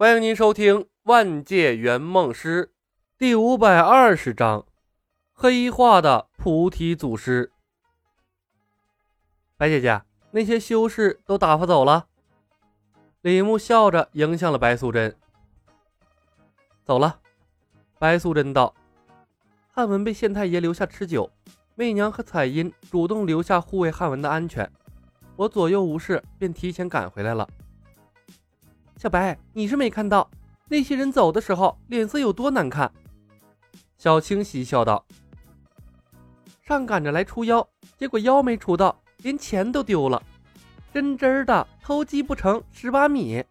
欢迎您收听《万界圆梦师》第五百二十章：黑化的菩提祖师。白姐姐，那些修士都打发走了。李牧笑着迎向了白素贞。走了。白素贞道：“汉文被县太爷留下吃酒，媚娘和彩音主动留下护卫汉文的安全，我左右无事，便提前赶回来了。”小白，你是没看到那些人走的时候脸色有多难看？小青嬉笑道：“上赶着来除妖，结果妖没除到，连钱都丢了，真真的偷鸡不成蚀把米。”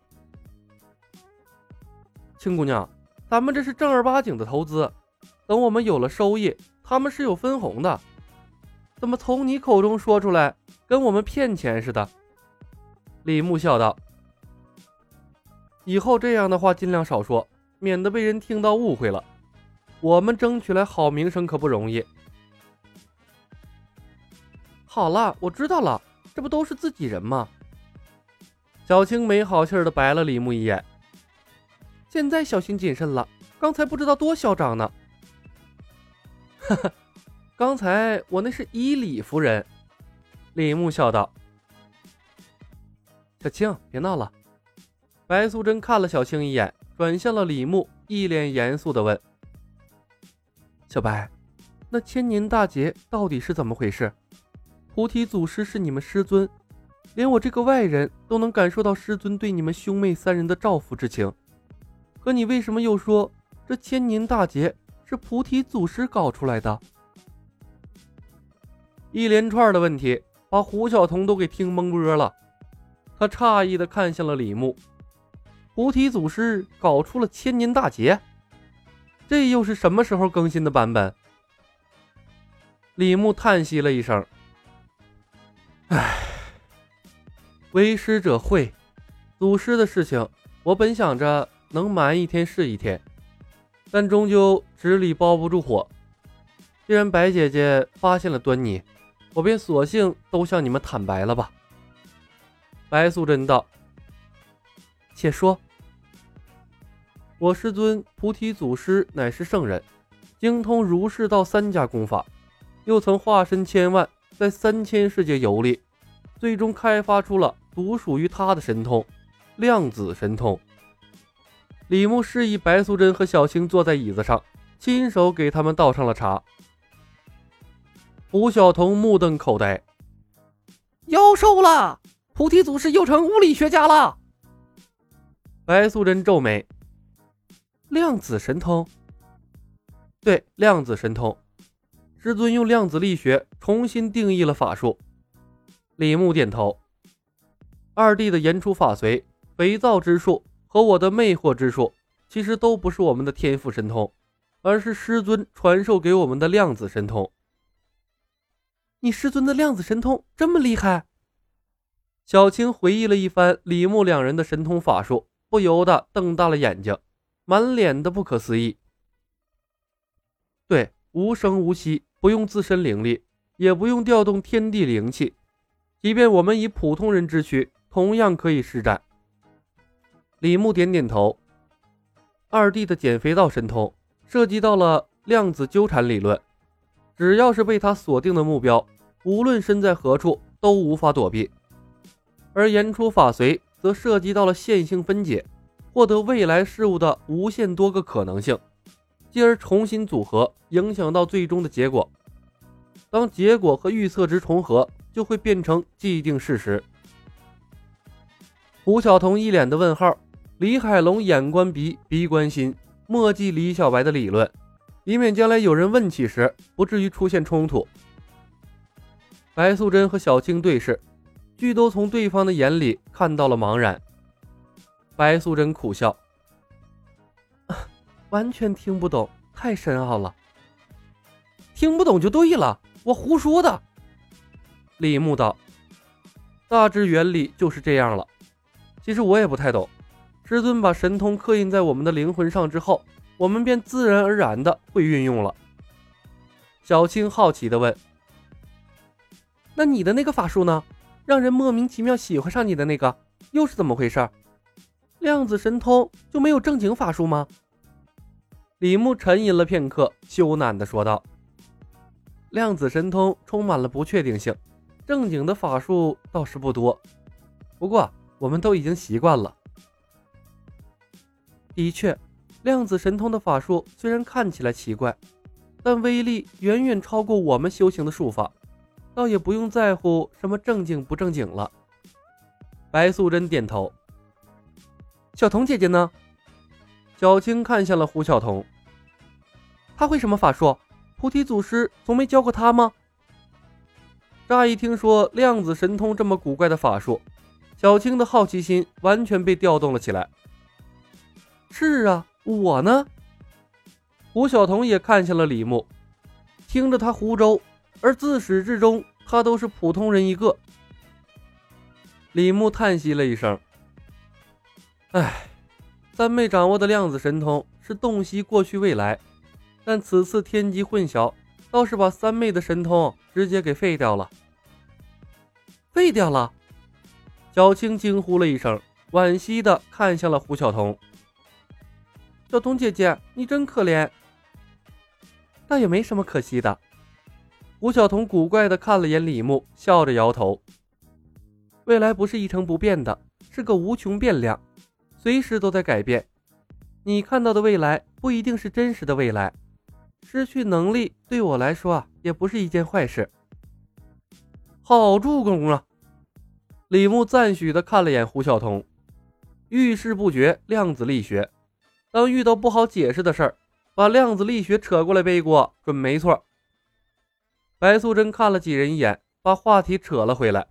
青姑娘，咱们这是正儿八经的投资，等我们有了收益，他们是有分红的，怎么从你口中说出来，跟我们骗钱似的？李牧笑道。以后这样的话尽量少说，免得被人听到误会了。我们争取来好名声可不容易。好了，我知道了，这不都是自己人吗？小青没好气的白了李牧一眼。现在小心谨慎了，刚才不知道多嚣张呢。哈哈，刚才我那是依李夫人。李牧笑道：“小青，别闹了。”白素贞看了小青一眼，转向了李牧，一脸严肃地问：“小白，那千年大劫到底是怎么回事？菩提祖师是你们师尊，连我这个外人都能感受到师尊对你们兄妹三人的照拂之情。可你为什么又说这千年大劫是菩提祖师搞出来的？”一连串的问题把胡晓彤都给听懵波了，他诧异的看向了李牧。菩提祖师搞出了千年大劫，这又是什么时候更新的版本？李牧叹息了一声：“唉，为师者会，祖师的事情，我本想着能瞒一天是一天，但终究纸里包不住火。既然白姐姐发现了端倪，我便索性都向你们坦白了吧。”白素贞道：“且说。”我师尊菩提祖师乃是圣人，精通儒释道三家功法，又曾化身千万，在三千世界游历，最终开发出了独属于他的神通——量子神通。李牧示意白素贞和小青坐在椅子上，亲手给他们倒上了茶。胡晓彤目瞪口呆：“妖兽了！菩提祖师又成物理学家了！”白素贞皱眉。量子神通，对，量子神通，师尊用量子力学重新定义了法术。李牧点头，二弟的言出法随、肥皂之术和我的魅惑之术，其实都不是我们的天赋神通，而是师尊传授给我们的量子神通。你师尊的量子神通这么厉害？小青回忆了一番李牧两人的神通法术，不由得瞪大了眼睛。满脸的不可思议。对，无声无息，不用自身灵力，也不用调动天地灵气，即便我们以普通人之躯，同样可以施展。李牧点点头。二弟的减肥道神通涉及到了量子纠缠理论，只要是被他锁定的目标，无论身在何处，都无法躲避。而言出法随则涉及到了线性分解。获得未来事物的无限多个可能性，继而重新组合，影响到最终的结果。当结果和预测值重合，就会变成既定事实。胡晓彤一脸的问号，李海龙眼观鼻，鼻观心，墨迹李小白的理论，以免将来有人问起时，不至于出现冲突。白素贞和小青对视，俱都从对方的眼里看到了茫然。白素贞苦笑，完全听不懂，太深奥了。听不懂就对了，我胡说的。李牧道：“大致原理就是这样了。其实我也不太懂。师尊把神通刻印在我们的灵魂上之后，我们便自然而然的会运用了。”小青好奇的问：“那你的那个法术呢？让人莫名其妙喜欢上你的那个，又是怎么回事？”量子神通就没有正经法术吗？李牧沉吟了片刻，羞赧地说道：“量子神通充满了不确定性，正经的法术倒是不多。不过我们都已经习惯了。的确，量子神通的法术虽然看起来奇怪，但威力远远超过我们修行的术法，倒也不用在乎什么正经不正经了。”白素贞点头。小童姐姐呢？小青看向了胡晓彤，他会什么法术？菩提祖师从没教过他吗？乍一听说量子神通这么古怪的法术，小青的好奇心完全被调动了起来。是啊，我呢？胡晓彤也看向了李牧，听着他胡诌，而自始至终他都是普通人一个。李牧叹息了一声，唉。三妹掌握的量子神通是洞悉过去未来，但此次天机混淆，倒是把三妹的神通直接给废掉了。废掉了！小青惊呼了一声，惋惜的看向了胡晓彤。小彤姐姐，你真可怜。倒也没什么可惜的。胡晓彤古怪的看了眼李牧，笑着摇头。未来不是一成不变的，是个无穷变量。随时都在改变，你看到的未来不一定是真实的未来。失去能力对我来说啊，也不是一件坏事。好助攻啊！李牧赞许的看了眼胡晓彤，遇事不决，量子力学。当遇到不好解释的事儿，把量子力学扯过来背锅，准没错。白素贞看了几人一眼，把话题扯了回来。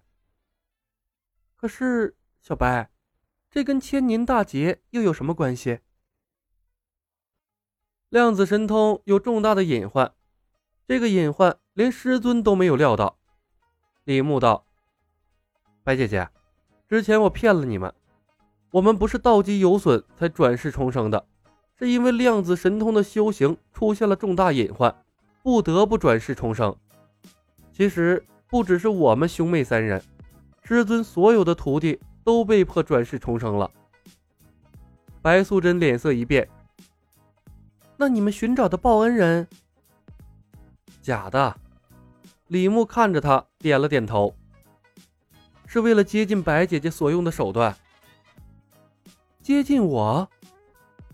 可是小白。这跟千年大劫又有什么关系？量子神通有重大的隐患，这个隐患连师尊都没有料到。李牧道：“白姐姐，之前我骗了你们，我们不是道基有损才转世重生的，是因为量子神通的修行出现了重大隐患，不得不转世重生。其实不只是我们兄妹三人，师尊所有的徒弟。”都被迫转世重生了。白素贞脸色一变。那你们寻找的报恩人？假的。李牧看着他，点了点头。是为了接近白姐姐所用的手段。接近我？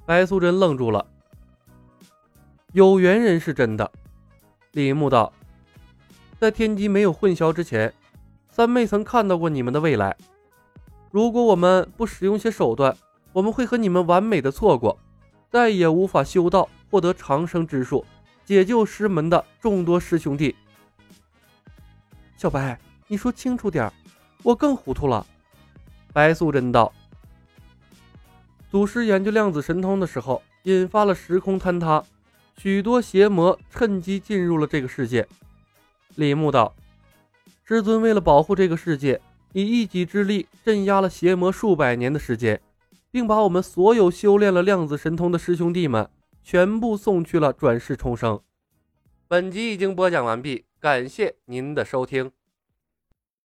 白素贞愣住了。有缘人是真的。李牧道，在天机没有混淆之前，三妹曾看到过你们的未来。如果我们不使用些手段，我们会和你们完美的错过，再也无法修道，获得长生之术，解救师门的众多师兄弟。小白，你说清楚点我更糊涂了。白素贞道：“祖师研究量子神通的时候，引发了时空坍塌，许多邪魔趁机进入了这个世界。”李牧道：“师尊为了保护这个世界。”以一己之力镇压了邪魔数百年的时间，并把我们所有修炼了量子神通的师兄弟们全部送去了转世重生。本集已经播讲完毕，感谢您的收听。